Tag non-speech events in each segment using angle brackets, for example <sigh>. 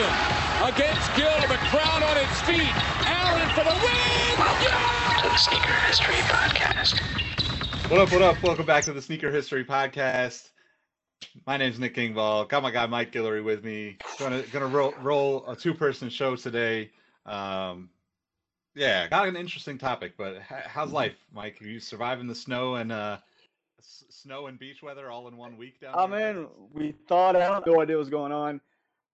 Iverson against Gill. The crowd on its feet. Allen for the win. Welcome to the Sneaker History Podcast. What up, what up? Welcome back to the Sneaker History Podcast. My name's Nick Engvall. Got my guy Mike Guillory with me. Gonna gonna roll, roll a two person show today. Um, yeah, got an interesting topic, but h- how's life, Mike? Are you surviving the snow and uh, s- snow and beach weather all in one week down Oh here? man, we thought out, no idea what's going on,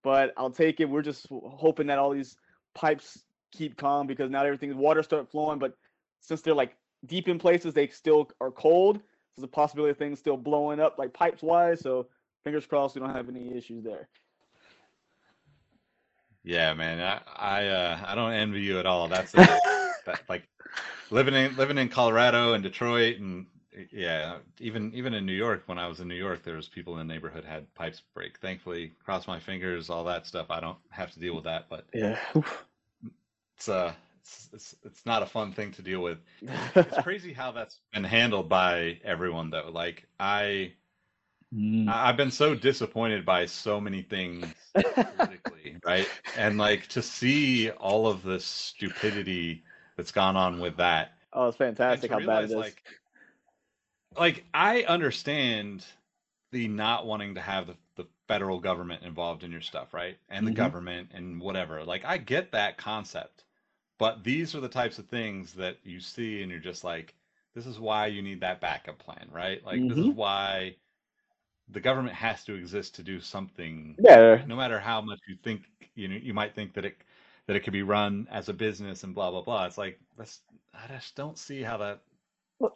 but I'll take it. We're just hoping that all these pipes keep calm because now everything's water start flowing, but since they're like deep in places, they still are cold. So there's a possibility of things still blowing up like pipes wise. So fingers crossed we don't have any issues there. Yeah, man. I I, uh, I don't envy you at all. That's uh, <laughs> that, like living in living in Colorado and Detroit and yeah, even even in New York. When I was in New York, there was people in the neighborhood had pipes break. Thankfully, cross my fingers, all that stuff. I don't have to deal with that, but Yeah. it's uh it's it's, it's not a fun thing to deal with. It's <laughs> crazy how that's been handled by everyone though. Like I I- I've been so disappointed by so many things <laughs> politically, right? And like to see all of the stupidity that's gone on with that. oh, it's fantastic how bad it is. like like I understand the not wanting to have the, the federal government involved in your stuff, right? And the Mhm. government and whatever. Like I get that concept. But these are the types of things that you see and you're just like, this is why you need that backup plan, right? Like this is Mhm. why the government has to exist to do something yeah. no matter how much you think you know you might think that it that it could be run as a business and blah blah blah it's like that's i just don't see how that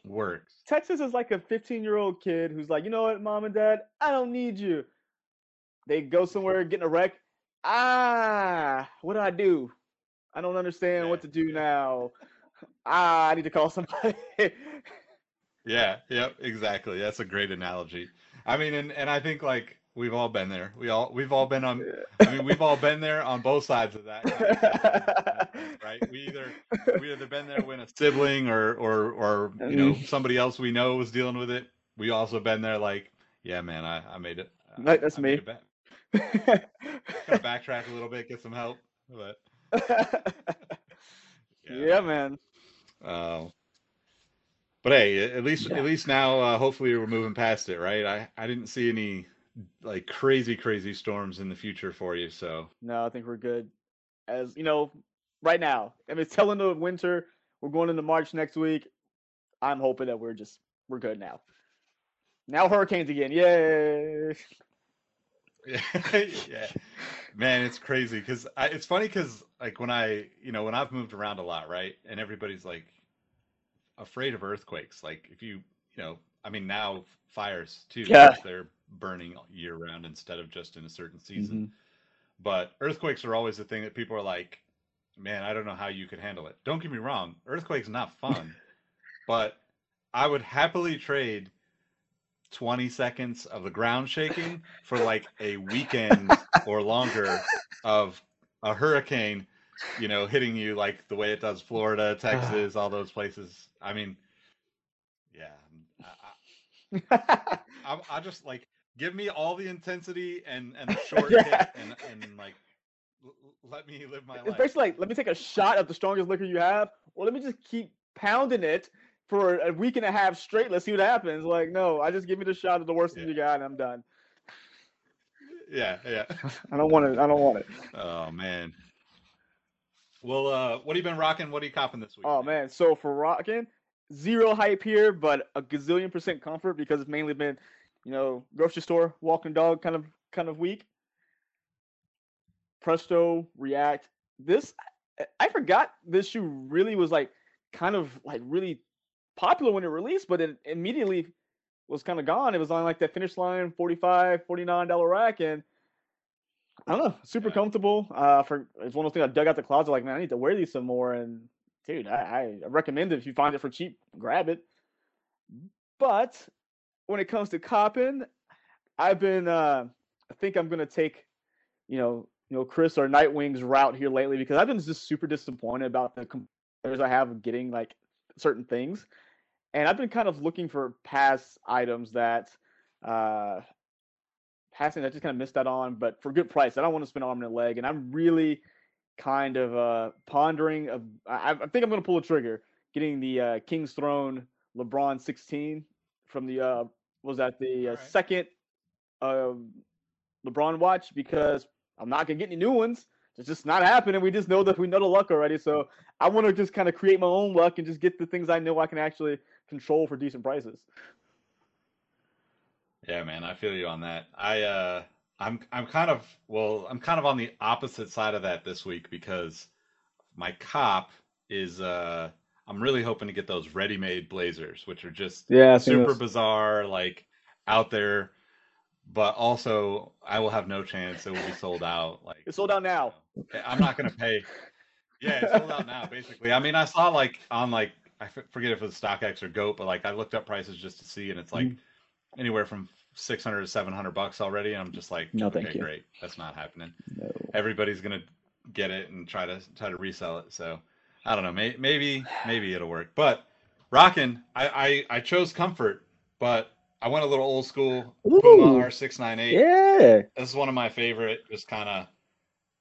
works Texas is like a 15 year old kid who's like, you know what, mom and dad, I don't need you. They go somewhere, get in a wreck. Ah, what do I do? I don't understand what to do now. Ah, I need to call somebody. <laughs> yeah yep exactly that's a great analogy i mean and, and i think like we've all been there we all we've all been on i mean we've all been there on both sides of that <laughs> right we either we either been there when a sibling or or or you know Mhm. somebody else we know was dealing with it we also been there like yeah man i i made it Right, that's I me. it back. Backtrack a little bit, get some help. But <laughs> yeah, man. Uh, but hey, at least Yeah. at least now, uh, hopefully we're moving past it, right? I I didn't see any like crazy crazy storms in the future for you, so No, I think we're good. As you know, right now, I mean, it's telling the winter. We're going into March next week. I'm hoping that we're just we're good now. Now hurricanes again. Yay! <laughs> yeah. Man, it's crazy because it's funny because like when I you know when I've moved around a lot, right, and everybody's like afraid of earthquakes. Like if you you know, I mean now fires too, Yeah. they're burning year round instead of just in a certain season. Mm-hmm. But earthquakes are always the thing that people are like, man, I don't know how you could handle it. Don't get me wrong, earthquakes not fun, <laughs> but I would happily trade 20 seconds of the ground shaking for like a weekend <laughs> or longer of a hurricane, you know, hitting you like the way it does Florida, <sighs> Texas, all those places. I mean, yeah, I, I, <laughs> I, I just like give me all the intensity and and a <laughs> short Yeah. hit and and like l- let me live my It's life. basically like, let me take a shot of the strongest liquor you have, or let me just keep pounding it for a week and a half straight. Let's see what happens. Like, no, I just give me the shot of the worst thing you got, and I'm done. Yeah, yeah. <laughs> I don't want it. I don't want it. Oh man. Well, uh, what have you been rocking? What are you copping this week? Oh man, so for rocking, zero hype here, but a gazillion percent comfort because it's mainly been, you know, grocery store, walking dog kind of kind of week. Presto, React. This I- forgot this shoe really was like kind of like really popular when it released, but it immediately was kind of gone. It was on like that finish line, 45 $49 rack, and I don't know, super Yeah. comfortable. Uh, for it's one of those things I dug out the closet, like man, I need to wear these some more. And dude, I, I recommend it if you find it for cheap, grab it. But when it comes to copping, I've been, uh, I think I'm gonna take, you know, you know, Chris or Nightwing's route here lately because I've been just super disappointed about the compares I have getting like certain things, and I've been kind of looking for past items that, uh, passing I just kind of missed out on, but for good price. I don't want to spend arm and a leg, and I'm really kind of uh pondering of I, I think I'm gonna pull a trigger, getting the uh, King's Throne LeBron 16 from the uh was that the uh, Alright. second uh, LeBron watch because I'm not gonna get any new ones. It's just not happening. We just know that we know the luck already. So I want to just kind of create my own luck and just get the things I know I can actually control for decent prices. Yeah, man, I feel you on that. I uh I'm I'm kind of well, I'm kind of on the opposite side of that this week because my cop is uh I'm really hoping to get those ready-made blazers, which are just Yeah, super those. bizarre, like out there, but also I will have no chance. It will be sold out. Like It's sold out now. I'm not gonna pay. Yeah, it's sold out now, basically. I mean, I saw like on like I forget if it was StockX or Goat, but like I looked up prices just to see, and it's like Mm-hmm. anywhere from 600 to 700 bucks already, and I'm just like, No, thank okay, you. great, that's not happening. No. Everybody's gonna get it and try to try to resell it. So I don't know, may, maybe maybe it'll work. But rocking, I, I I chose comfort, but I went a little old school. Puma R698. Yeah. This is one of my favorite, just kind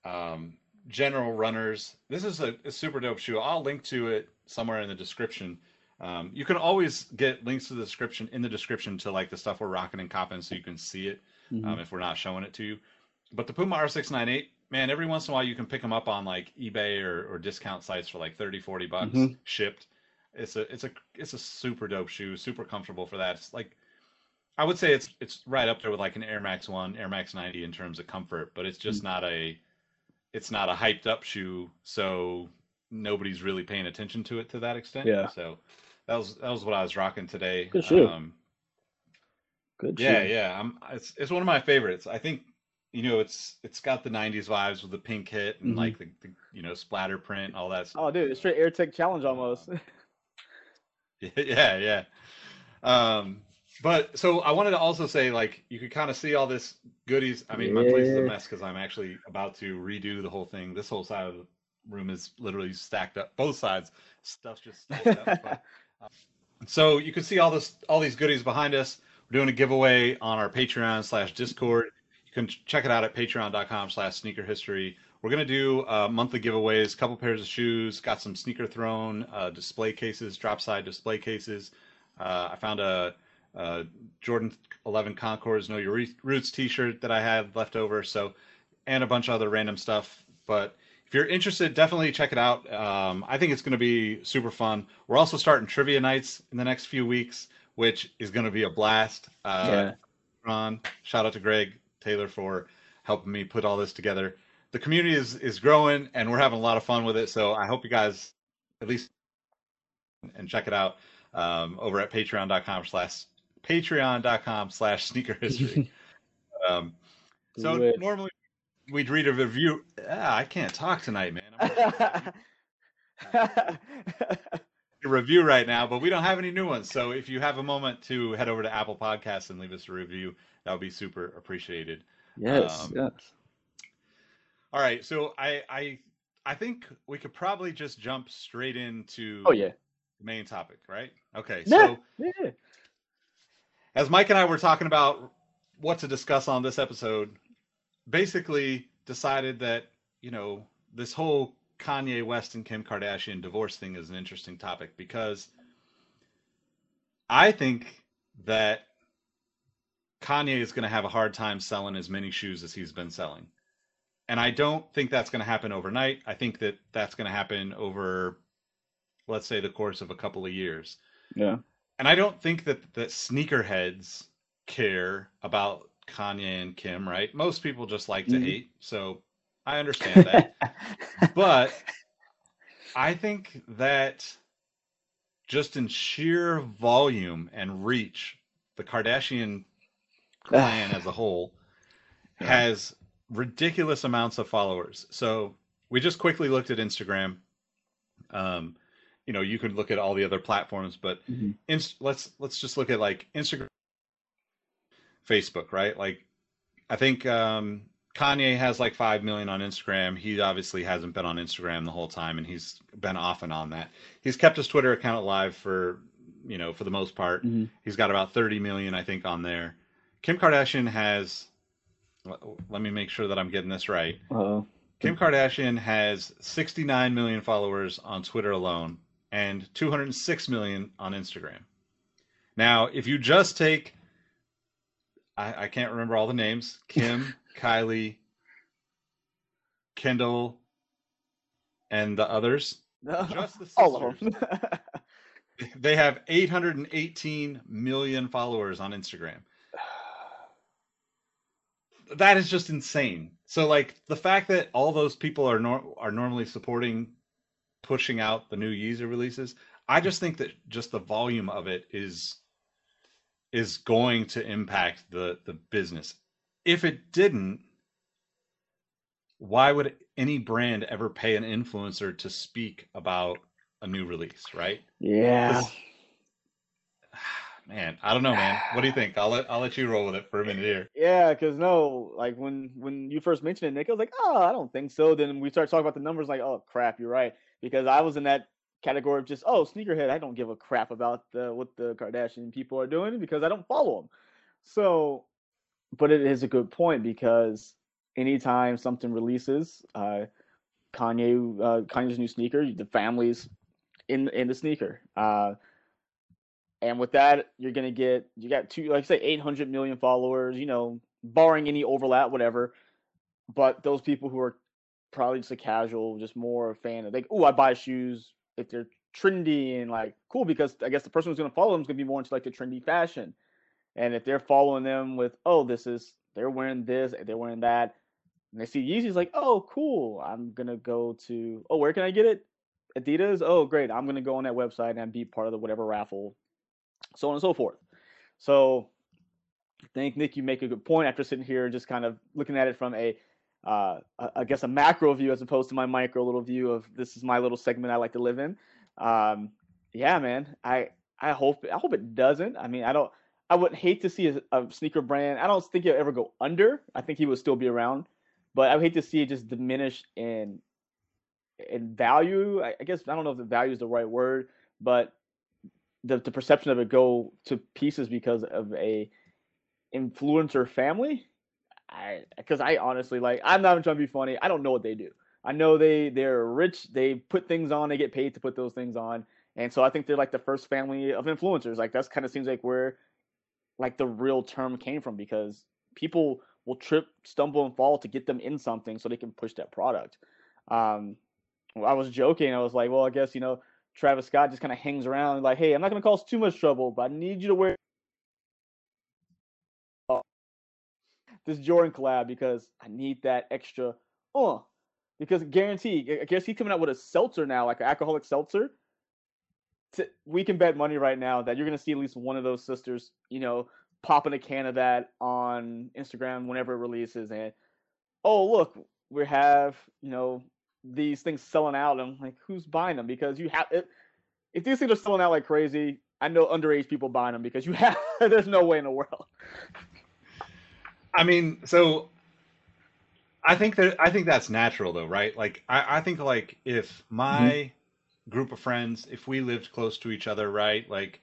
of um, general runners. This is a, a super dope shoe. I'll link to it somewhere in the description. Um, you can always get links to the description in the description to like the stuff we're rocking and copping, so you can see it um, if we're not showing it to you. But the Puma R698, man, every once in a while you can pick them up on like eBay or, or discount sites for like 30, 40 bucks Mhm. shipped. It's a it's a it's a super dope shoe, super comfortable for that. It's like I would say it's it's right up there with like an Air Max One, Air Max 90 in terms of comfort, but it's just not a it's not a hyped up shoe, so nobody's really paying attention to it to that extent. Yeah. So that was that was what I was rocking today. Good shoe. Um, Good. yeah, yeah. I'm, it's it's one of my favorites. I think you know it's it's got the '90s vibes with the pink hit and Mhm. like the, the you know splatter print, all that stuff. Oh, dude, it's straight AirTech challenge almost. <laughs> <laughs> yeah, yeah. Um, but so I wanted to also say like you could kind of see all this goodies. I mean, my place is a mess because I'm actually about to redo the whole thing. This whole side of the room is literally stacked up. Both sides, stuff's just stacked up. But, uh, <laughs> so you can see all this, all these goodies behind us. We're doing a giveaway on our Patreon slash Discord. Can check it out at patreon.com slash sneaker history. We're going to do uh, monthly giveaways, couple pairs of shoes, got some sneaker thrown uh, display cases, drop side display cases. Uh, I found a, a Jordan 11 Concords Know Your Roots t-shirt that I had left over. So, and a bunch of other random stuff. But if you're interested, definitely check it out. Um, I think it's going to be super fun. We're also starting trivia nights in the next few weeks, which is going to be a blast. Uh, Yeah. Ron, shout out to Greg Taylor for helping me put all this together. The community is is growing, and we're having a lot of fun with it. So I hope you guys at least and check it out um, over at patreon.com slash patreon.com slash sneaker history. <laughs> um, so normally we'd read a review. Ah, I can't talk tonight, man. <laughs> Review right now, but we don't have any new ones. So if you have a moment to head over to Apple Podcasts and leave us a review, that would be super appreciated. yes. Um, yes. All right, so I I I think we could probably just jump straight into Oh yeah. the main topic, right? Okay, Yeah. so Yeah. as Mike and I were talking about what to discuss on this episode, basically decided that, you know, this whole Kanye West and Kim Kardashian divorce thing is an interesting topic because I think that Kanye is going to have a hard time selling as many shoes as he's been selling. And I don't think that's going to happen overnight. I think that that's going to happen over, let's say, the course of a couple of years. Yeah. And I don't think that that sneakerheads care about Kanye and Kim, right? Most people just like to Mhm. hate, so I understand that. <laughs> but I think that just in sheer volume and reach, the Kardashian clan as a <sighs> whole Yeah. has ridiculous amounts of followers. So we just quickly looked at Instagram. Um, you know, you could look at all the other platforms, but Mhm. inst- let's let's just look at like Instagram, Facebook, right? Like, I think um, Kanye has like five million on Instagram. He obviously hasn't been on Instagram the whole time, and he's been off and on that. He's kept his Twitter account alive for you know for the most part. Mhm. He's got about thirty million, I think, on there. Kim Kardashian has. let- me make sure that I'm getting this right. Uh, Kim Kardashian has 69 million followers on Twitter alone and 206 million on Instagram. Now, if you just take, I, I can't remember all the names Kim, <laughs> Kylie, Kendall, and the others, <laughs> just the all of sisters, them. <laughs> they have 818 million followers on Instagram. <sighs> That is just insane. So like the fact that all those people are nor- are normally supporting pushing out the new Yeezy releases, I just think that just the volume of it is is going to impact the the business. If it didn't, why would any brand ever pay an influencer to speak about a new release, right? yeah. <sighs> Man, I don't know, man. What do you think? I'll let I'll let you roll with it for a minute here. Yeah, because no, like when when you first mentioned it, Nick, I was like, oh, I don't think so. Then we started talking about the numbers, like, oh crap, you're right. Because I was in that category of just, oh, sneakerhead. I don't give a crap about the what the Kardashian people are doing because I don't follow them. So, but it is a good point because anytime something releases, uh, Kanye, uh, Kanye's new sneaker, the family's in in the sneaker. Uh, and with that, you're gonna get you got two, like say, 800 million followers. You know, barring any overlap, whatever. But those people who are probably just a casual, just more a fan of like, oh, I buy shoes if they're trendy and like cool because I guess the person who's gonna follow them is gonna be more into like the trendy fashion. And if they're following them with, oh, this is they're wearing this, they're wearing that, and they see Yeezy's like, oh, cool, I'm gonna go to, oh, where can I get it? Adidas. Oh, great, I'm gonna go on that website and be part of the whatever raffle so on and so forth. So I think Nick, you make a good point after sitting here and just kind of looking at it from a, uh, I guess a macro view as opposed to my micro little view of this is my little segment I like to live in. Um, yeah, man, I I hope I hope it doesn't. I mean, I don't. I would hate to see a, a sneaker brand. I don't think he'll ever go under. I think he will still be around, but I would hate to see it just diminish in in value. I, I guess I don't know if the value is the right word, but the, the perception of it go to pieces because of a influencer family. I because i honestly like i'm not even trying to be funny. I don't know what they do. I know they they're rich. They put things on. They get paid to put those things on. And so i think they're like the first family of influencers. Like that's kind of seems like where like the real term came from because people will trip stumble and fall to get them in something so they can push that product um i was joking i was like well i guess you know Travis Scott just kind of hangs around like, hey, I'm not going to cause too much trouble, but I need you to wear this Jordan collab because I need that extra, uh, because guarantee, I guess he's coming out with a seltzer now, like an alcoholic seltzer. We can bet money right now that you're going to see at least one of those sisters, you know, popping a can of that on Instagram whenever it releases. And, oh, look, we have, you know, these things selling out. I'm like, who's buying them? Because you have if, if these things are selling out like crazy, I know underage people buying them because you <laughs> have there's no way in the world. I mean, so I think that I think that's natural though, right? Like I, I think like if my mm-hmm. Group of friends, if we lived close to each other, right? Like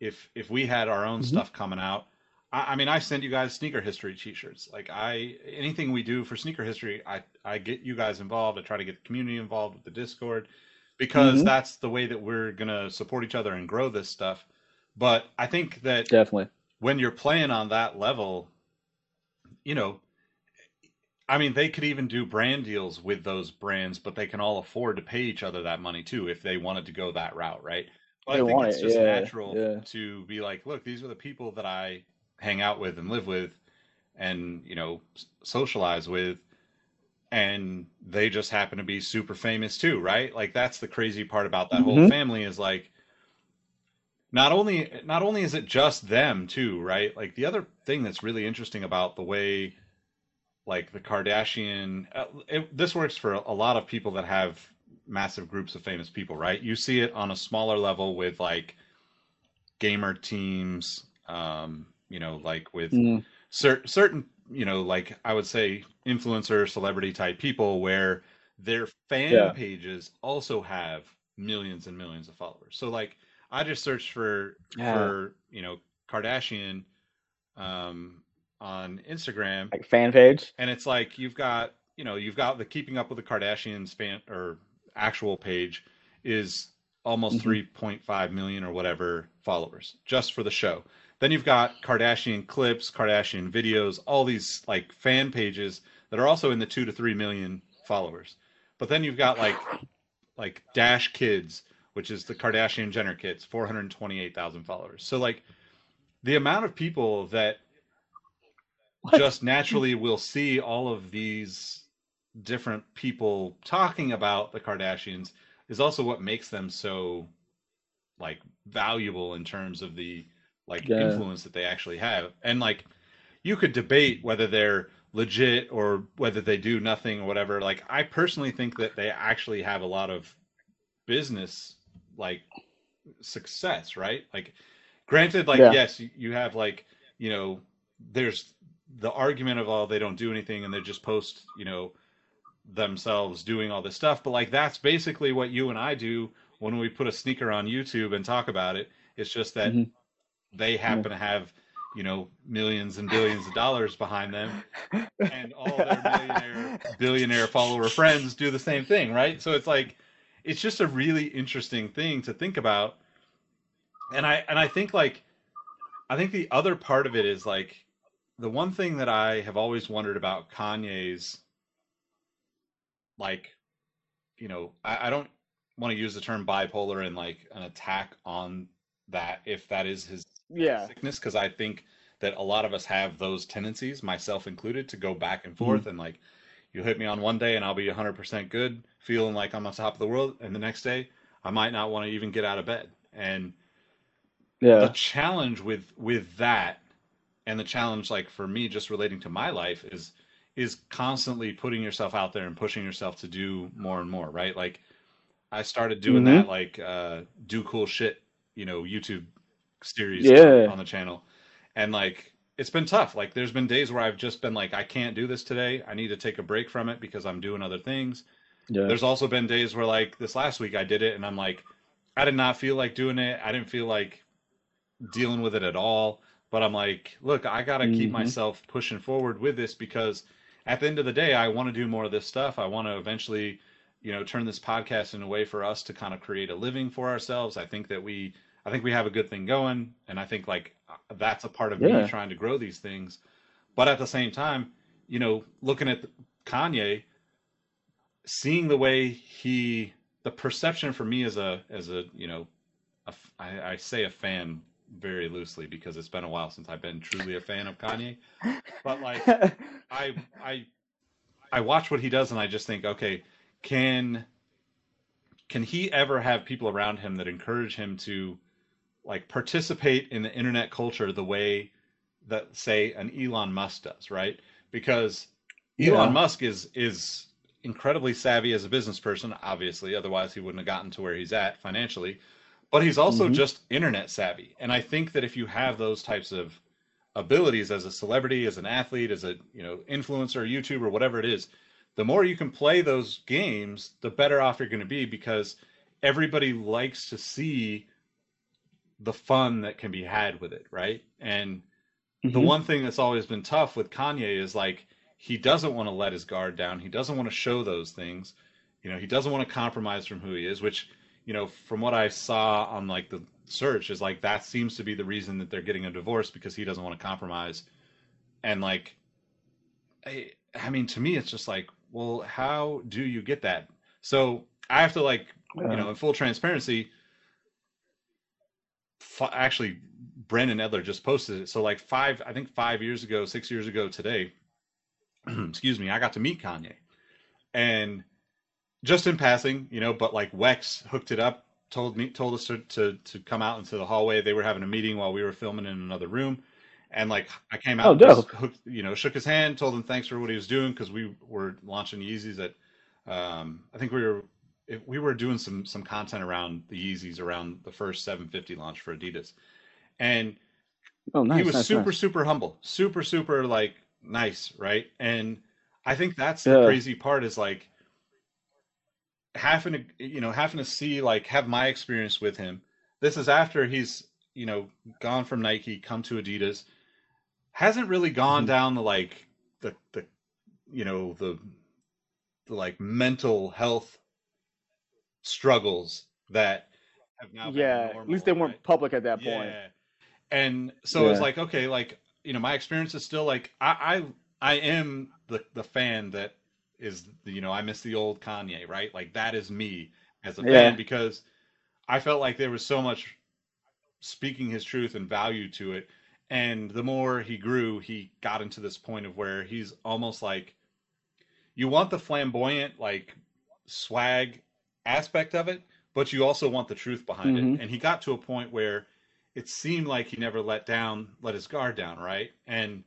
if if we had our own stuff coming out, I, I mean, I send you guys sneaker history t-shirts. Like I anything we do for sneaker history, I I get you guys involved. I try to get the community involved with the Discord because Mhm. that's the way that we're gonna support each other and grow this stuff. But I think that Definitely. when you're playing on that level, you know, I mean, they could even do brand deals with those brands, but they can all afford to pay each other that money too if they wanted to go that route, right? But They I think it's it, just yeah, natural yeah. to be like, look, these are the people that I hang out with and live with and, you know, socialize with and they just happen to be super famous too, right? Like that's the crazy part about that whole Mhm. family is like not only not only is it just them too, right? Like the other thing that's really interesting about the way like the Kardashian uh, it, this works for a lot of people that have massive groups of famous people, right? You see it on a smaller level with like gamer teams um, you know, like with Mm. cer- certain you know like i would say influencer celebrity type people where their fan Yeah. pages also have millions and millions of followers so like i just searched for Yeah. for you know kardashian um on instagram Like fan page. and it's like you've got you know you've got the keeping up with the kardashians fan or actual page is almost Mhm. 3.5 million or whatever followers just for the show then you've got kardashian clips kardashian videos all these like fan pages that are also in the 2 to 3 million followers but then you've got like like dash kids which is the kardashian jenner kids 428000 followers so like the amount of people that just naturally we'll see all of these different people talking about the Kardashians is also what makes them so like valuable in terms of the like Yeah. influence that they actually have. And like you could debate whether they're legit or whether they do nothing or whatever. Like I personally think that they actually have a lot of business like success, right? Like granted like Yeah. yes, you- you have like, you know, there's the argument of oh they don't do anything and they just post, you know, themselves doing all this stuff, but like that's basically what you and I do when we put a sneaker on YouTube and talk about it. It's just that Mhm. they happen to have, you know, millions and billions of dollars behind them and all their millionaire billionaire follower friends do the same thing, right? So it's like it's just a really interesting thing to think about. And I and I think like I think the other part of it is like the one thing that I have always wondered about Kanye's like you know, I, I don't want to use the term bipolar and like an attack on that if that is his Yeah. sickness because I think that a lot of us have those tendencies, myself included, to go back and forth mm-hmm. and like you hit me on one day and I'll be 100% good, feeling like I'm on top of the world, and the next day I might not want to even get out of bed. And yeah. the challenge with with that and the challenge like for me just relating to my life is is constantly putting yourself out there and pushing yourself to do more and more, right? Like I started doing Mhm. that like uh do cool shit, you know, YouTube series Yeah. on the channel. And like it's been tough. Like there's been days where I've just been like I can't do this today. I need to take a break from it because I'm doing other things. Yeah. There's also been days where like this last week I did it and I'm like I did not feel like doing it. I didn't feel like dealing with it at all. But I'm like, look, I got to keep Mhm. myself pushing forward with this because at the end of the day, I want to do more of this stuff. I want to eventually, you know, turn this podcast in a way for us to kind of create a living for ourselves. I think that we, I think we have a good thing going. And I think like that's a part of Yeah. me trying to grow these things. But at the same time, you know, looking at Kanye, seeing the way he, the perception for me as a, as a, you know, a I, I say a fan very loosely because it's been a while since I've been truly a fan of Kanye. But like <laughs> I I I watch what he does and I just think, okay, can can he ever have people around him that encourage him to like participate in the internet culture the way that say an Elon Musk does, right? Because Yeah. Elon Musk is is incredibly savvy as a business person, obviously, otherwise he wouldn't have gotten to where he's at financially. But he's also Mhm. just internet savvy. And I think that if you have those types of abilities as a celebrity, as an athlete, as a, you know, influencer, YouTuber, whatever it is, the more you can play those games, the better off you're going to be because everybody likes to see the fun that can be had with it, right? And the Mhm. one thing that's always been tough with Kanye is like he doesn't want to let his guard down. He doesn't want to show those things. You know, he doesn't want to compromise from who he is, which, you know, from what I saw on like the search is like that seems to be the reason that they're getting a divorce because he doesn't want to compromise. And like, I, I mean, to me, it's just like, well, how do you get that? So I have to like, Yeah. you know, in full transparency, f- actually, Brandon Edler just posted it. So like five, I think five years ago, six years ago today, <clears throat> excuse me, I got to meet Kanye, and just in passing, you know, but like Wex hooked it up, told me, told us to to, to come out into the hallway. They were having a meeting while we were filming in another room. And like I came out, Oh, hooked, you know, shook his hand, told him thanks for what he was doing because we were launching Yeezys at, um, I think we were if we were doing some some content around the Yeezys around the first 750 launch for Adidas, and Oh, nice. he was nice, super nice. super humble, super super like nice, right? And I think that's the crazy part is like having to you know having to see like have my experience with him. This is after he's you know gone from Nike, come to Adidas, hasn't really gone Mhm. down the like the the you know the the like mental health struggles that have now been Yeah, at least they weren't right? public at that point. Yeah. And so it's Yeah. like, okay, like, you know, my experience is still like I I I am the the fan that is you know, I miss the old Kanye, right? Like that is me as a Yeah. fan because I felt like there was so much speaking his truth and value to it. And the more he grew, he got into this point of where he's almost like you want the flamboyant like swag aspect of it, but you also want the truth behind Mhm. it. And he got to a point where it seemed like he never let down, let his guard down, right? And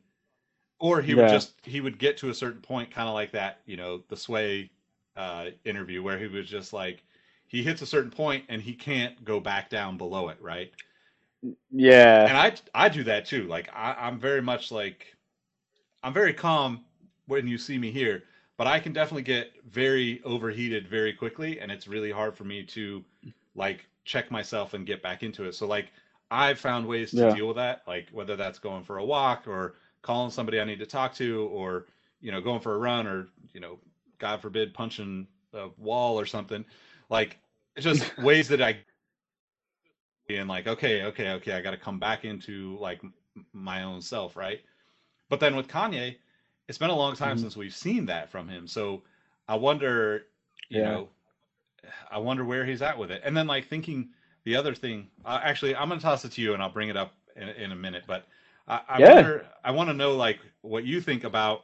or he would just he would get to a certain point, kind of like that, you know, the Sway uh, interview where he was just like he hits a certain point and he can't go back down below it, right? Yeah. and I I do that too. Like I, I'm very much like I'm very calm when you see me here, but I can definitely get very overheated very quickly, and it's really hard for me to like check myself and get back into it. So like I've found ways to Yeah. deal with that, like whether that's going for a walk or calling somebody I need to talk to, or you know going for a run, or you know God forbid punching a wall or something. Like it's just <laughs> ways that I being like, okay, okay, okay, I got to come back into like my own self, right? But then with Kanye, it's been a long time Mhm. since we've seen that from him. So I wonder, you Yeah. know, I wonder where he's at with it. And then like thinking the other thing, uh, actually, I'm gonna toss it to you, and I'll bring it up in, in a minute. But I, I Yeah. wonder, I want to know like what you think about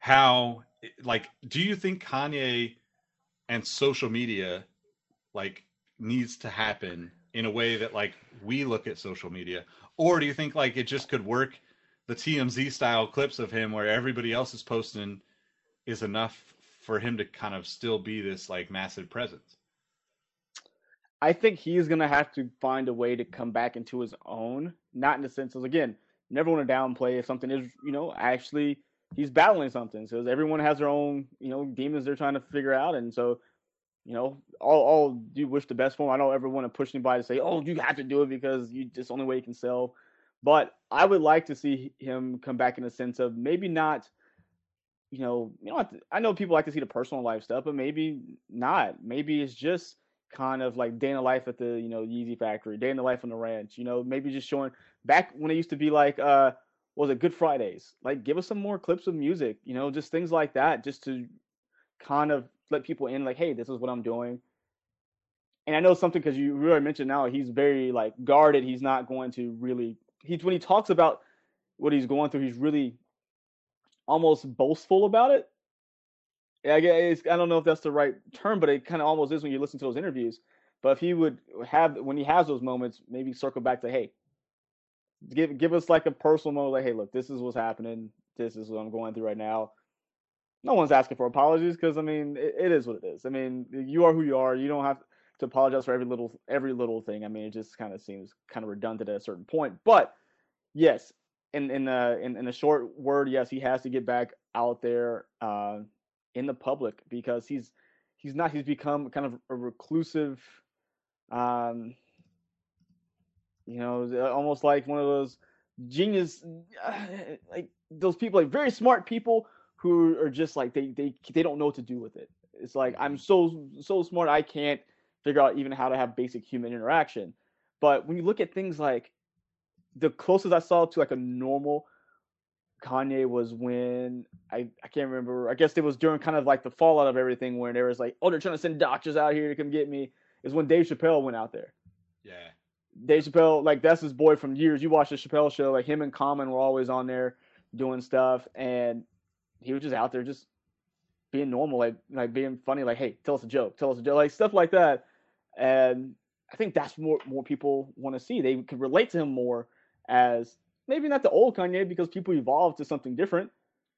how, like, do you think Kanye and social media like needs to happen in a way that like we look at social media or do you think like it just could work the TMZ style clips of him where everybody else is posting is enough for him to kind of still be this like massive presence I think he's gonna have to find a way to come back into his own. Not in the sense of again, never want to downplay if something is, you know, actually he's battling something. So everyone has their own, you know, demons they're trying to figure out, and so, you know, all all do wish the best for him. I don't ever want to push anybody to say, oh, you have to do it because you just only way you can sell. But I would like to see him come back in a sense of maybe not. You know, you know, I know people like to see the personal life stuff, but maybe not. Maybe it's just kind of like day in the life at the you know Yeezy factory, day in the life on the ranch. You know, maybe just showing back when it used to be like uh was it Good Fridays? Like give us some more clips of music, you know, just things like that, just to kind of let people in like, hey, this is what I'm doing. And I know something because you really mentioned now he's very like guarded. He's not going to really he's when he talks about what he's going through, he's really almost boastful about it. I guess I don't know if that's the right term, but it kind of almost is when you listen to those interviews. But if he would have when he has those moments, maybe circle back to hey, give give us like a personal moment, like hey, look, this is what's happening. This is what I'm going through right now. No one's asking for apologies because I mean it, it is what it is. I mean you are who you are. You don't have to apologize for every little every little thing. I mean it just kind of seems kind of redundant at a certain point. But yes, in in uh in, in a short word, yes, he has to get back out there uh, in the public because he's he's not he's become kind of a reclusive um you know almost like one of those genius <sighs> like those people like very smart people who are just like they they they don't know what to do with it it's like i'm so so smart i can't figure out even how to have basic human interaction. But when you look at things like the closest I saw to like a normal Kanye was when I, I can't remember. I guess it was during kind of like the fallout of everything when there was like, oh, they're trying to send doctors out here to come get me. Is when Dave Chappelle went out there. Yeah. Dave Chappelle, like that's his boy from years. You watch the Chappelle show, like him and Common were always on there doing stuff, and he was just out there just being normal, like like being funny, like hey, tell us a joke, tell us a joke, like stuff like that. And I think that's more more people want to see. They can relate to him more as maybe not the old Kanye because people evolve to something different,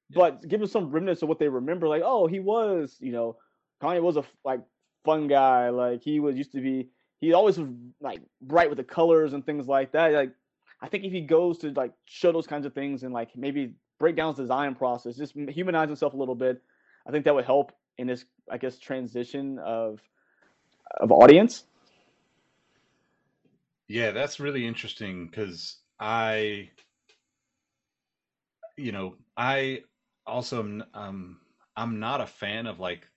yeah. but give them some remnants of what they remember. Like, oh, he was, you know, Kanye was a like fun guy. Like he was used to be. He always was like bright with the colors and things like that. Like, I think if he goes to like show those kinds of things and like maybe break down his design process, just humanize himself a little bit, I think that would help in this, I guess, transition of of audience. Yeah, that's really interesting because I, you know, I also am, um, I'm not a fan of like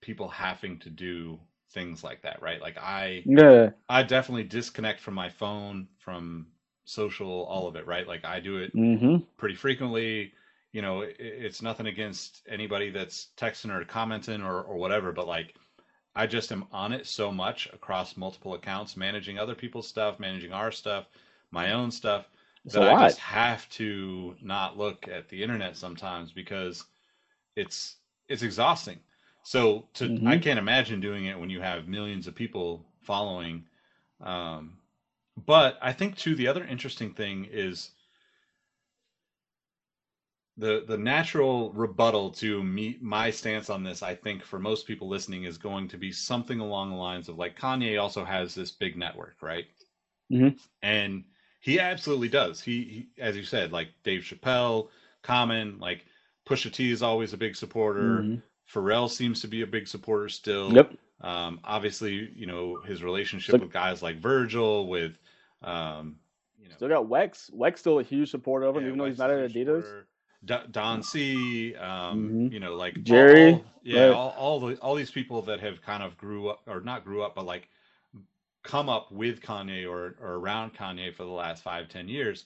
people having to do things like that, right? Like I, yeah, I definitely disconnect from my phone, from social, all of it, right? Like I do it mm-hmm. pretty frequently. You know, it, it's nothing against anybody that's texting or commenting or, or whatever, but like I just am on it so much across multiple accounts, managing other people's stuff, managing our stuff, my own stuff, it's that I just have to not look at the internet sometimes because it's it's exhausting. So to mm-hmm. I can't imagine doing it when you have millions of people following. Um, but I think too the other interesting thing is the the natural rebuttal to me my stance on this i think for most people listening is going to be something along the lines of like kanye also has this big network right mm-hmm. and he absolutely does he, he, as you said like dave chappelle common like pusha t is always a big supporter mm-hmm. pharrell seems to be a big supporter still yep um, obviously you know his relationship so, with guys like virgil with um, you know, still got Wex. Wex still a huge supporter of him, yeah, even though he's not at Adidas. Supporter. Don C, um, mm-hmm. you know, like Jerry, all, yeah, right. all, all the all these people that have kind of grew up or not grew up, but like come up with Kanye or or around Kanye for the last five ten years,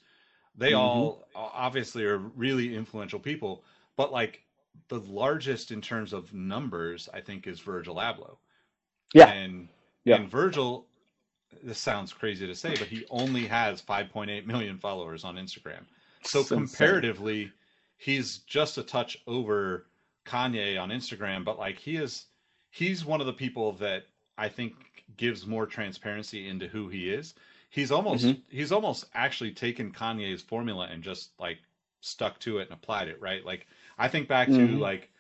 they mm-hmm. all obviously are really influential people. But like the largest in terms of numbers, I think, is Virgil Abloh. Yeah, and yeah. and Virgil, this sounds crazy to say, but he only has 5.8 million followers on Instagram. So comparatively, he's just a touch over Kanye on Instagram, but like he is he's one of the people that I think gives more transparency into who he is. He's almost mm-hmm. he's almost actually taken Kanye's formula and just like stuck to it and applied it, right? Like I think back mm-hmm. to like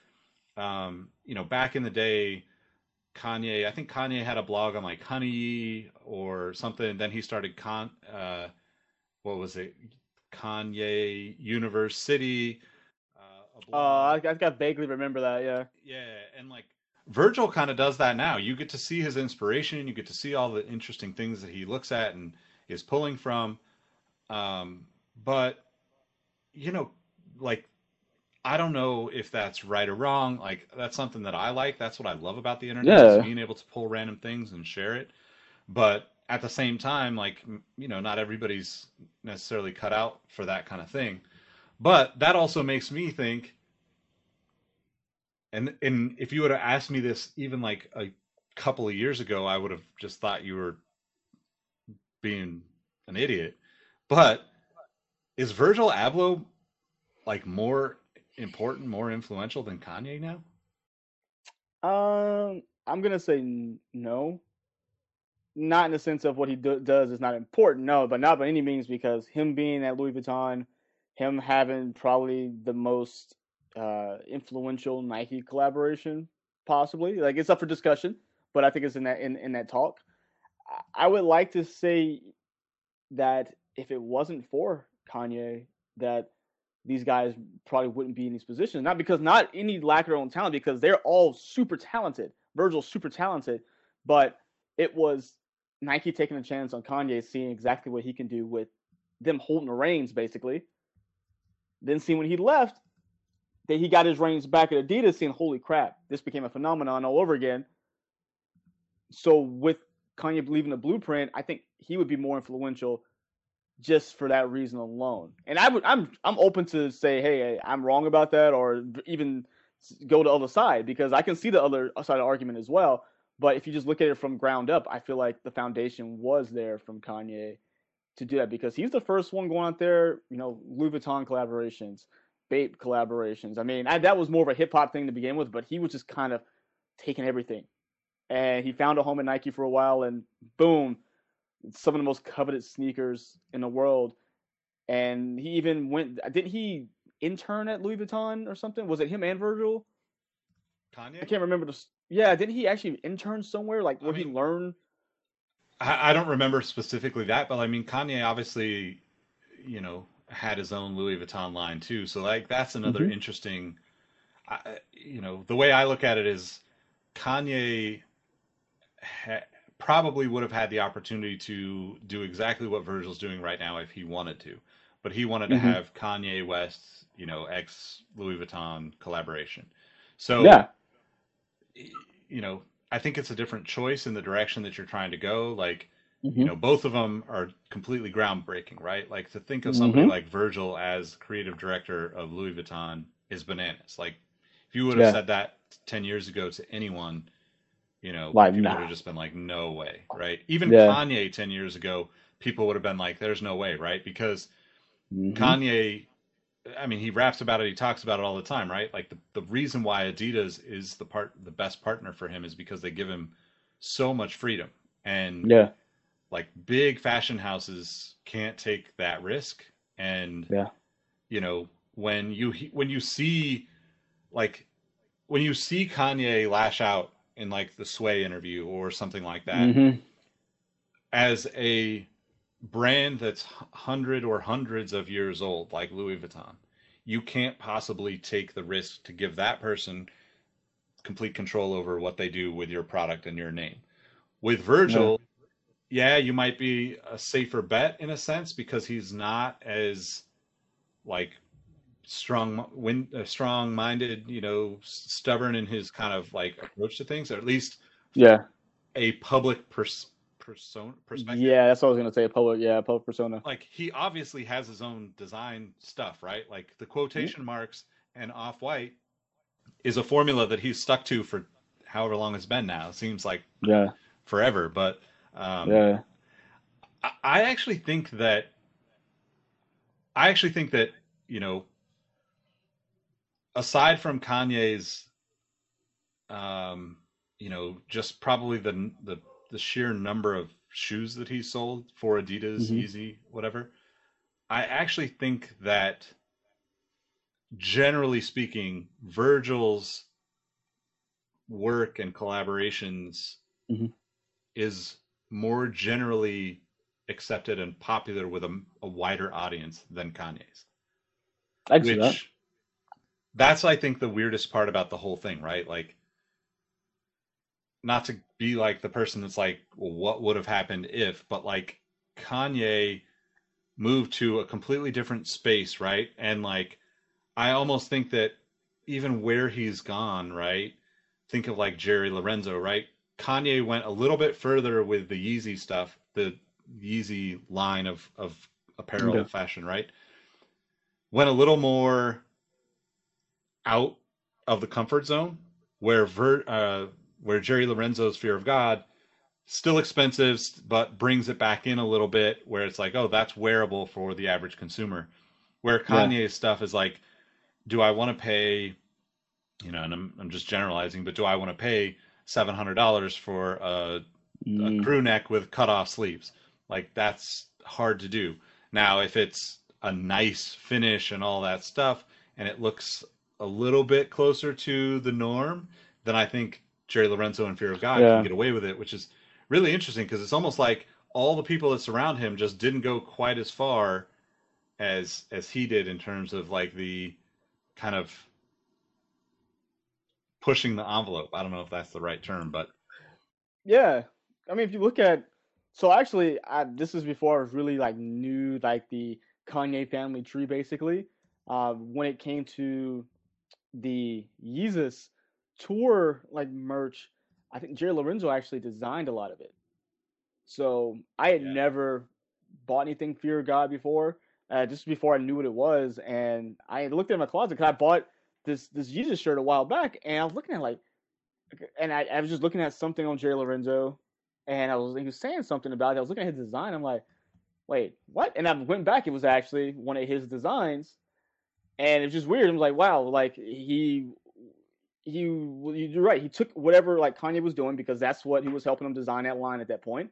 um, you know, back in the day Kanye, I think Kanye had a blog on like Honey or something. Then he started con uh what was it? Kanye Universe City Oh, uh, I, I think I vaguely remember that. Yeah. Yeah, and like Virgil kind of does that now. You get to see his inspiration. You get to see all the interesting things that he looks at and is pulling from. Um, but you know, like I don't know if that's right or wrong. Like that's something that I like. That's what I love about the internet yeah. is being able to pull random things and share it. But at the same time, like you know, not everybody's necessarily cut out for that kind of thing. But that also makes me think and and if you would have asked me this even like a couple of years ago, I would have just thought you were being an idiot. But is Virgil Abloh like more important, more influential than Kanye now? Um, I'm gonna say no. Not in the sense of what he do- does is not important, no, but not by any means because him being at Louis Vuitton, him having probably the most uh, influential Nike collaboration, possibly. Like it's up for discussion, but I think it's in that in, in that talk. I would like to say that if it wasn't for Kanye, that these guys probably wouldn't be in these positions. Not because not any lack of their own talent, because they're all super talented. Virgil's super talented, but it was Nike taking a chance on Kanye, seeing exactly what he can do with them holding the reins, basically. Then see when he left, that he got his reins back at Adidas, saying, "Holy crap, this became a phenomenon all over again." so with Kanye believing the blueprint, I think he would be more influential just for that reason alone. And I would I'm I'm open to say, hey, I'm wrong about that, or even go to the other side because I can see the other side of the argument as well. But if you just look at it from ground up, I feel like the foundation was there from Kanye to do that because he's the first one going out there, you know, Louis Vuitton collaborations, Bape collaborations. I mean, I, that was more of a hip hop thing to begin with, but he was just kind of taking everything. And he found a home at Nike for a while, and boom, some of the most coveted sneakers in the world. And he even went. Didn't he intern at Louis Vuitton or something? Was it him and Virgil? Kanye? I can't remember the. Yeah, didn't he actually intern somewhere? Like where I mean, he learned? I, I don't remember specifically that, but I mean, Kanye obviously, you know, had his own Louis Vuitton line too. So like that's another Mhm. interesting. I, you know, the way I look at it is, Kanye ha- probably would have had the opportunity to do exactly what Virgil's doing right now if he wanted to, but he wanted to Mhm. have Kanye West, you know, ex Louis Vuitton collaboration. So Yeah. you know, I think it's a different choice in the direction that you're trying to go. Like, Mhm. you know, both of them are completely groundbreaking, right? Like to think of somebody Mhm. like Virgil as creative director of Louis Vuitton is bananas. Like, if you would have Yeah. said that ten years ago to anyone, you know, Like, people nah. would have just been like, no way, right? Even Yeah. Kanye ten years ago, people would have been like, there's no way, right? Because Mhm. Kanye, I mean, he raps about it, he talks about it all the time, right? Like the, the reason why Adidas is the part the best partner for him is because they give him so much freedom. And Yeah. Like big fashion houses can't take that risk. And Yeah. you know, when you when you see like when you see Kanye lash out in like the Sway interview or something like that, Mhm. as a brand that's hundred or hundreds of years old, like Louis Vuitton, you can't possibly take the risk to give that person complete control over what they do with your product and your name. With Virgil, yeah, you might be a safer bet in a sense because he's not as like strong win uh, strong minded you know stubborn in his kind of like approach to things or at least Yeah. a public pers- persona perspective Yeah, that's what I was gonna say. A public, yeah, public persona. like he obviously has his own design stuff, right? Like the quotation marks and off white is a formula that he's stuck to for however long it's been now. It seems like Yeah, forever, but um, yeah, I, I actually think that I actually think that you know, aside from Kanye's, um, you know, just probably the the the sheer number of shoes that he sold for Adidas, Mhm. Yeezy, whatever. I actually think that, generally speaking, Virgil's work and collaborations Mhm. is more generally accepted and popular with a, a wider audience than Kanye's. Can see that. That's I think the weirdest part about the whole thing, right? Like not to be like the person that's like, well, what would have happened if, but like Kanye moved to a completely different space, right? And like I almost think that even where he's gone, right? Think of like Jerry Lorenzo, right? Kanye went a little bit further with the Yeezy stuff, the Yeezy line of of apparel Yeah. fashion, right? Went a little more out of the comfort zone where Ver, uh, where Jerry Lorenzo's Fear of God still expensive but brings it back in a little bit where it's like oh that's wearable for the average consumer where Yeah. Kanye's stuff is like do I want to pay you know and I'm I'm just generalizing but do I want to pay $700 for a a Mm, crew neck with cut off sleeves. Like that's hard to do. Now, if it's a nice finish and all that stuff, and it looks a little bit closer to the norm, then I think Jerry Lorenzo and Fear of God Yeah. can get away with it, which is really interesting because it's almost like all the people that surround him just didn't go quite as far as as he did in terms of like the kind of pushing the envelope. I don't know if that's the right term, but yeah. I mean, if you look at, so actually, I, this is before I was really like knew like the Kanye family tree, basically. Uh, when it came to the Yeezus tour like merch, I think Jerry Lorenzo actually designed a lot of it. So I had Yeah. never bought anything Fear of God before, uh, just before I knew what it was, and I looked in my closet because I bought this this Jesus shirt a while back, and I was looking at like, and I, I was just looking at something on Jerry Lorenzo, and I was he was saying something about it. I was looking at his design. I'm like, wait, what? And I went back. It was actually one of his designs, and it's just weird. I'm like, wow, like he he you're right. He took whatever like Kanye was doing because that's what he was helping him design that line at that point,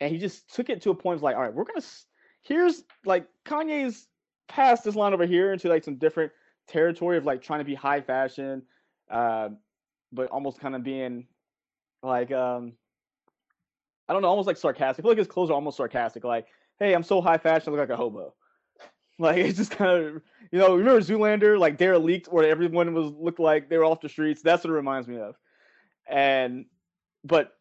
and he just took it to a point of like, all right, we're gonna here's like Kanye's passed this line over here into like some different territory of like trying to be high fashion, uh, but almost kind of being like um I don't know, almost like sarcastic. I feel like his clothes are almost sarcastic. Like, hey, I'm so high fashion, I look like a hobo. <laughs> Like it's just kind of you know, remember Zoolander, like Derelicte where everyone was looked like they were off the streets. That's what it reminds me of. And but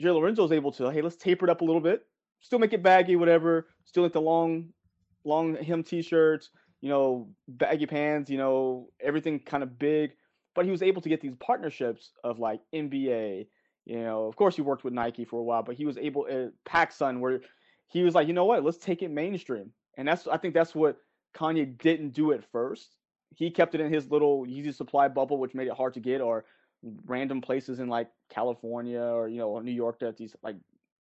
Jerry Lorenzo is able to, hey, let's taper it up a little bit, still make it baggy, whatever, still like the long, long hem t-shirts, you know, baggy pants, you know, everything kind of big. But he was able to get these partnerships of like NBA, you know, of course he worked with Nike for a while, but he was able at PacSun where he was like, you know what, let's take it mainstream. And that's I think that's what Kanye didn't do at first. He kept it in his little Yeezy supply bubble, which made it hard to get, or random places in like California or you know New York that these like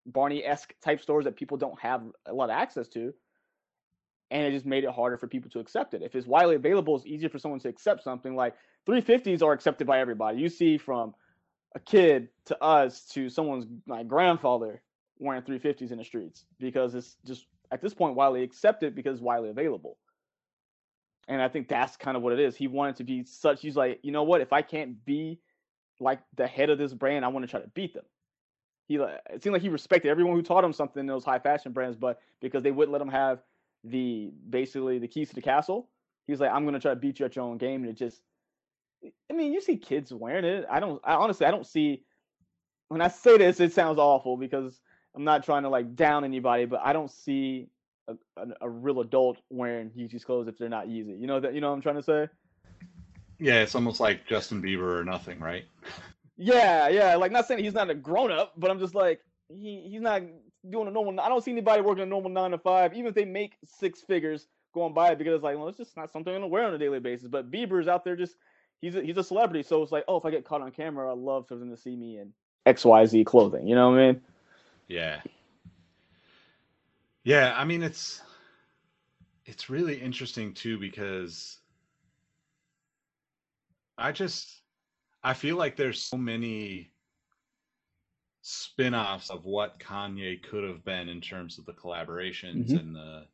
Barney esque type stores that people don't have a lot of access to. And it just made it harder for people to accept it. If it's widely available, it's easier for someone to accept something. Like 350s are accepted by everybody. You see from a kid to us to someone's my grandfather wearing 350s in the streets because it's just at this point widely accepted because it's widely available. And I think that's kind of what it is. He wanted to be such. He's like, you know what? If I can't be like the head of this brand, I want to try to beat them. He like it seemed like he respected everyone who taught him something in those high fashion brands, but because they wouldn't let him have the basically the keys to the castle, he's like, I'm gonna try to beat you at your own game. And it just, I mean, you see kids wearing it. I don't. I honestly, I don't see. When I say this, it sounds awful because I'm not trying to like down anybody, but I don't see a, a, a real adult wearing Yeezy's clothes if they're not Yeezy. You know that? You know what I'm trying to say? Yeah, it's almost like Justin Bieber or nothing, right? Yeah, yeah. Like not saying he's not a grown up, but I'm just like he he's not doing a normal. I don't see anybody working a normal nine to five, even if they make six figures going by it because it's like, well, it's just not something I'm gonna wear on a daily basis. But Bieber's out there just he's a, he's a celebrity, so it's like, oh, if I get caught on camera, I love for them to see me in X Y Z clothing. You know what I mean? Yeah. Yeah, I mean it's it's really interesting too because I just I feel like there's so many spin-offs of what Kanye could have been in terms of the collaborations Mhm. and the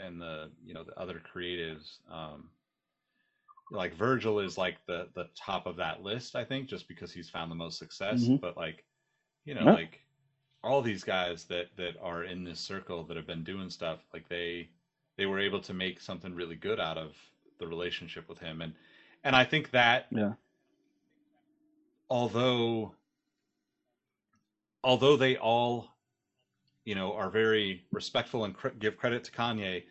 and the you know the other creatives um like Virgil is like the the top of that list I think just because he's found the most success Mhm. but like you know Yeah. like all these guys that that are in this circle that have been doing stuff like they they were able to make something really good out of the relationship with him and and I think that Yeah. although although they all you know are very respectful and cr- give credit to Kanye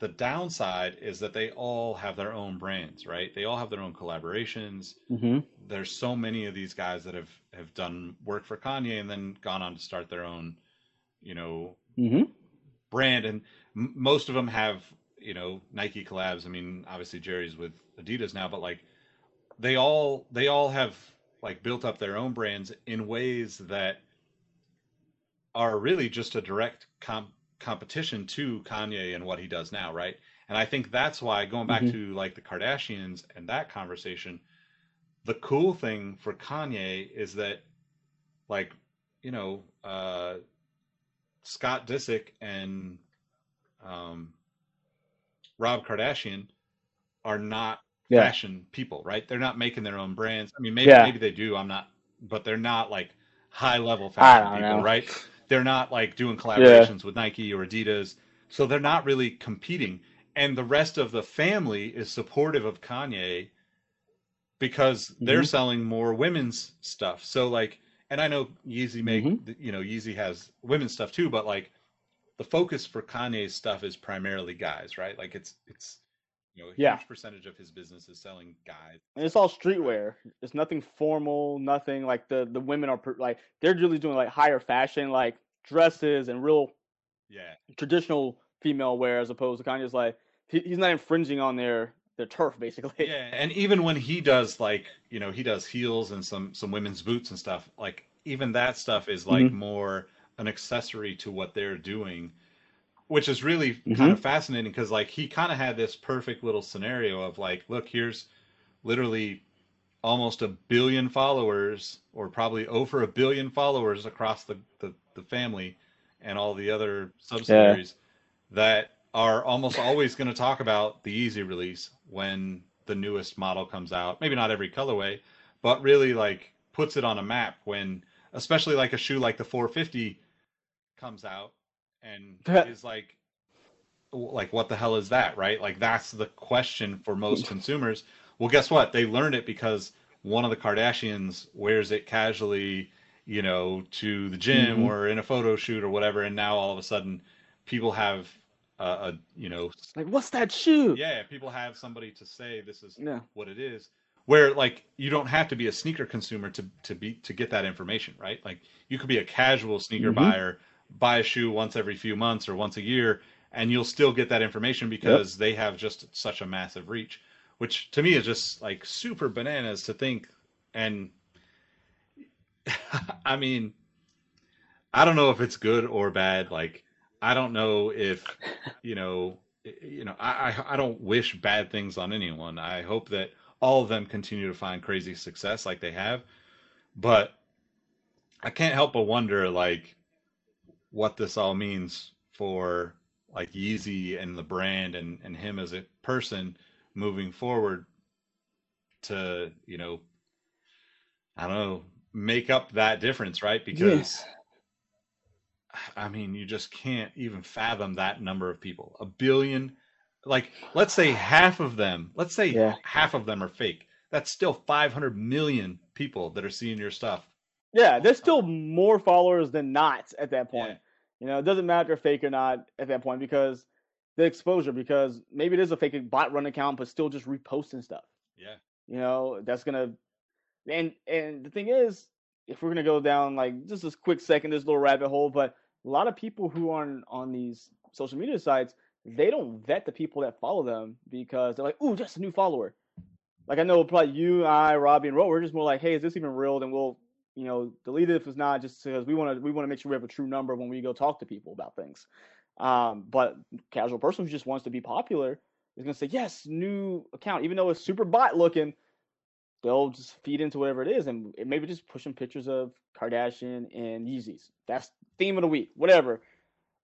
the downside is that they all have their own brands right they all have their own collaborations Mm-hmm. there's so many of these guys that have have done work for Kanye and then gone on to start their own you know Mm-hmm. brand and m- most of them have you know Nike collabs I mean obviously Jerry's with Adidas now but like they all they all have like built up their own brands in ways that are really just a direct com- competition to Kanye and what he does now, right? And I think that's why going back Mhm. to like the Kardashians and that conversation, the cool thing for Kanye is that like, you know, uh Scott Disick and um Rob Kardashian are not Yeah. fashion people, right? They're not making their own brands. I mean, maybe Yeah. maybe they do. I'm not, but they're not like high level fashion people, know. right? They're not like doing collaborations with Nike or Adidas, so they're not really competing. And the rest of the family is supportive of Kanye because they're Mhm. selling more women's stuff. So like, and I know Yeezy make Mhm. you know Yeezy has women's stuff too, but like the focus for Kanye's stuff is primarily guys, right? Like it's it's you know, a Yeah. huge percentage of his business is selling guys. and it's all streetwear. It's nothing formal, nothing like the the women are per, like they're really doing like higher fashion, like dresses and real Yeah, traditional female wear, as opposed to Kanye's like he, he's not infringing on their their turf, basically. yeah, and even when he does like you know he does heels and some some women's boots and stuff, like even that stuff is like Mhm. more an accessory to what they're doing, which is really Mm-hmm. kind of fascinating because like he kind of had this perfect little scenario of like, look, here's literally almost a billion followers or probably over a billion followers across the, the, the family and all the other subsidiaries that are almost always going to talk about the Yeezy release when the newest model comes out maybe not every colorway but really like puts it on a map when especially like a shoe like the 450 comes out and is like like what the hell is that right like that's the question for most <laughs> consumers well guess what they learned it because one of the kardashians wears it casually you know to the gym Mhm. or in a photo shoot or whatever and now all of a sudden people have a, a you know Like, what's that shoe? yeah people have somebody to say this is Yeah. what it is where like you don't have to be a sneaker consumer to to be to get that information right like you could be a casual sneaker Mhm. buyer buy a shoe once every few months or once a year and you'll still get that information because they have just such a massive reach which to me is just like super bananas to think. And <laughs> i mean i don't know if it's good or bad. Like i don't know if <laughs> you know you know I, I i don't wish bad things on anyone. I hope that all of them continue to find crazy success like they have. But i can't help but wonder like what this all means for like Yeezy and the brand and and him as a person moving forward to you know I don't know make up that difference right? Because I mean you just can't even fathom that number of people. A billion like let's say half of them let's say Yeah. half of them are fake. That's still 500 million people that are seeing your stuff Yeah, there's still more followers than not at that point. Yeah. You know, it doesn't matter if fake or not at that point because the exposure, because maybe it is a fake bot run account, but still just reposting stuff. yeah You know, that's gonna and and the thing is, if we're gonna go down like just this quick second, this little rabbit hole, but a lot of people who are on, on these social media sites, they don't vet the people that follow them because they're like, ooh, just a new follower. Like I know probably you, I, Robbie, and Ro, we're just more like, hey, is this even real? Then we'll, you know, delete it if it's not, just because we want to we want to make sure we have a true number when we go talk to people about things. Um, but casual person who just wants to be popular is gonna say, yes, new account, even though it's super bot looking, they'll just feed into whatever it is, and maybe just push pushing pictures of Kardashian and Yeezys. That's theme of the week, whatever.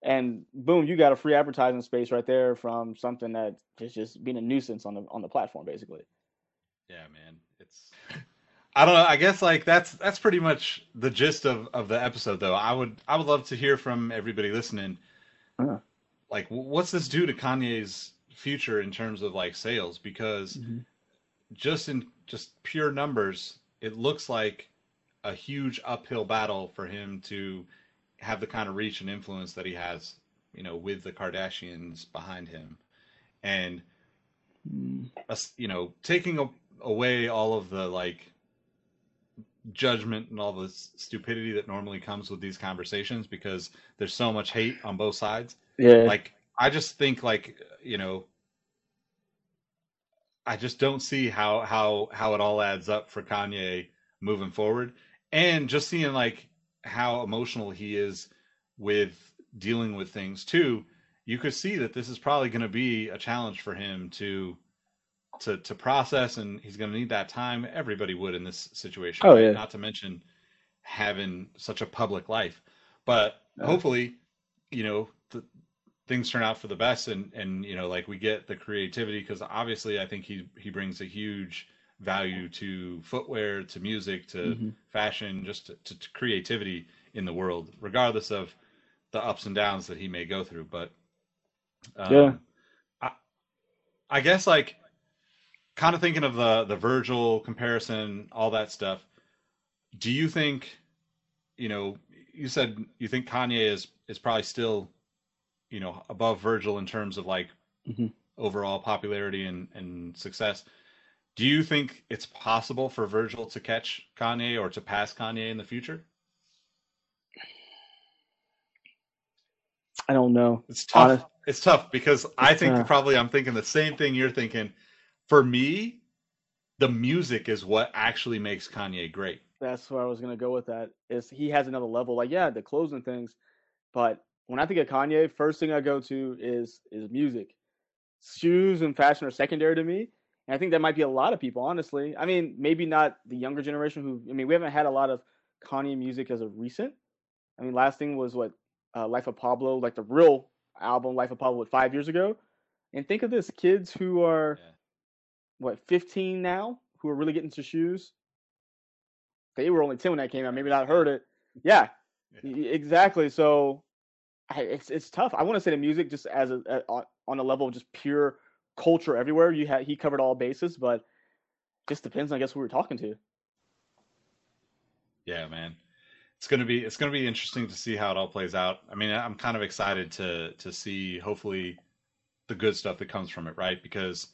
And boom, you got a free advertising space right there from something that is just being a nuisance on the on the platform, basically. Yeah, man. It's <laughs> I don't know. I guess like that's that's pretty much the gist of of the episode though. I would I would love to hear from everybody listening. Yeah. Like what's this do to Kanye's future in terms of like sales because Mhm. just in just pure numbers, it looks like a huge uphill battle for him to have the kind of reach and influence that he has, you know, with the Kardashians behind him. And us, you know, taking away all of the like judgment and all the stupidity that normally comes with these conversations because there's so much hate on both sides. Yeah. Like, I just think like, you know, I just don't see how how how it all adds up for Kanye moving forward, and just seeing like how emotional he is with dealing with things too. You could see that this is probably going to be a challenge for him to to to process, and he's going to need that time. Everybody would in this situation. Oh, yeah. Not to mention having such a public life, but Yeah. hopefully, you know, the, things turn out for the best and and you know like we get the creativity because obviously i think he he brings a huge value to footwear to music to Mhm. fashion just to, to, to creativity in the world regardless of the ups and downs that he may go through but um, Yeah. I, I guess like kind of thinking of the the virgil comparison all that stuff do you think you know you said you think kanye is is probably still you know above Virgil in terms of like Mhm. overall popularity and, and success. Do you think it's possible for Virgil to catch Kanye or to pass Kanye in the future? I don't know. It's tough. Honest- It's tough because I think tough. probably I'm thinking the same thing you're thinking. For me, the music is what actually makes Kanye great. That's where I was gonna go with that. Is he has another level? Like, yeah, the clothes and things, but when I think of Kanye, first thing I go to is is music. Shoes and fashion are secondary to me, and I think that might be a lot of people. Honestly, I mean, maybe not the younger generation who. I mean, we haven't had a lot of Kanye music as of recent. I mean, last thing was what uh, Life of Pablo, like the real album Life of Pablo, what five years ago. And think of this: kids who are Yeah. What 15 now, who are really getting to shoes. They were only 10 when that came out. Maybe not heard it. Yeah, Yeah. exactly. So I, it's it's tough. I want to say the music just as a, a on- a level of just pure culture everywhere. You had he covered all bases, but just depends. I guess who we're talking to. Yeah, man. It's gonna be it's gonna be interesting to see how it all plays out. I mean, I'm kind of excited to to see hopefully the good stuff that comes from it, right? Because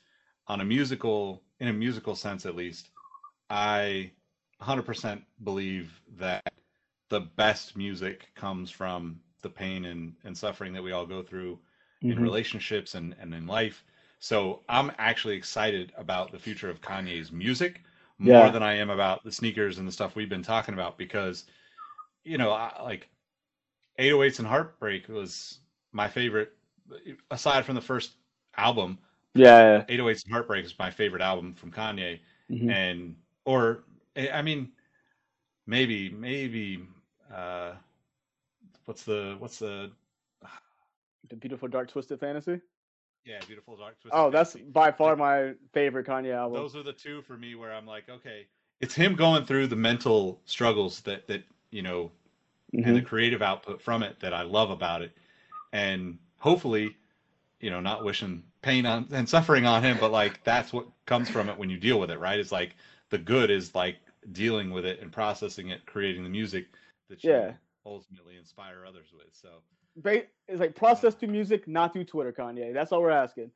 on a musical in a musical sense at least, I 100% believe that the best music comes from the pain and, and suffering that we all go through in Mhm. relationships and, and in life. So I'm actually excited about the future of Kanye's music more Yeah. than I am about the sneakers and the stuff we've been talking about because, you know, I, like 808s and Heartbreak was my favorite, aside from the first album. Yeah. 808s and Heartbreak is my favorite album from Kanye, Mhm. and or I I mean, maybe maybe uh, what's the what's the The beautiful dark twisted fantasy. yeah beautiful dark twisted Oh, that's Fantasy. by far my favorite Kanye album. those are the two for me where I'm like, okay, it's him going through the mental struggles that that you know and the Mhm. creative output from it that I love about it, and hopefully, you know, not wishing pain on and suffering on him, but like that's what comes from it when you deal with it, right? It's like the good is like dealing with it and processing it, creating the music that you Yeah. ultimately inspire others with. So It's like process through music, not through Twitter, Kanye. That's all we're asking.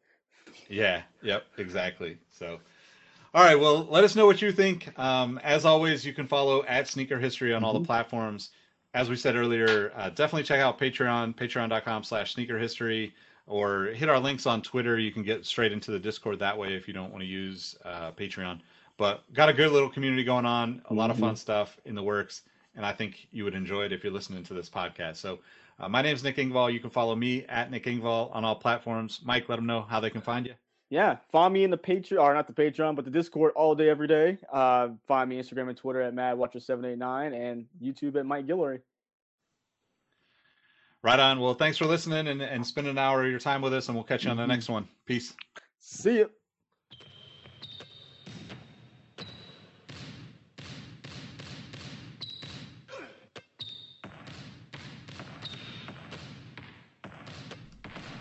Yeah, yep, exactly. So, all right, well, let us know what you think. Um, as always, you can follow at Sneaker History on all the platforms. As we said earlier, uh, definitely check out Patreon, patreon.com slash sneaker history, or hit our links on Twitter. You can get straight into the Discord that way if you don't want to use uh, Patreon. But got a good little community going on, a lot of fun stuff in the works, and I think you would enjoy it if you're listening to this podcast. So, uh, my name is Nick Engvall. You can follow me at Nick Engvall on all platforms. Mike, let them know how they can find you. Yeah, find me in the Patreon, or not the Patreon, but the Discord all day, every day. Uh, find me Instagram and Twitter at MadWatcher789 and YouTube at Mike Guillory. Right on. Well, thanks for listening and, and spending an hour of your time with us, and we'll catch you on the Mhm. next one. Peace. See ya.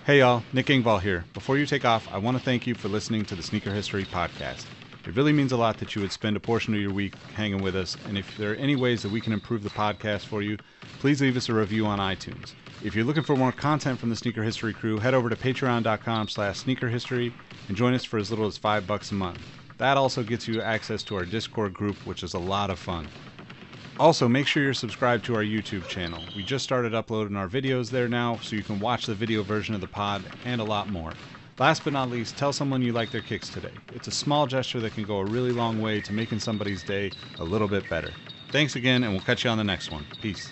Hey, y'all. Nick Engvall here. Before you take off, I want to thank you for listening to the Sneaker History Podcast. It really means a lot that you would spend a portion of your week hanging with us, and if there are any ways that we can improve the podcast for you, please leave us a review on iTunes. If you're looking for more content from the Sneaker History crew, head over to patreon.com slash sneakerhistory and join us for as little as five bucks a month. That also gets you access to our Discord group, which is a lot of fun. Also, make sure you're subscribed to our YouTube channel. We just started uploading our videos there now, so you can watch the video version of the pod and a lot more. Last but not least, tell someone you like their kicks today. It's a small gesture that can go a really long way to making somebody's day a little bit better. Thanks again, and we'll catch you on the next one. Peace.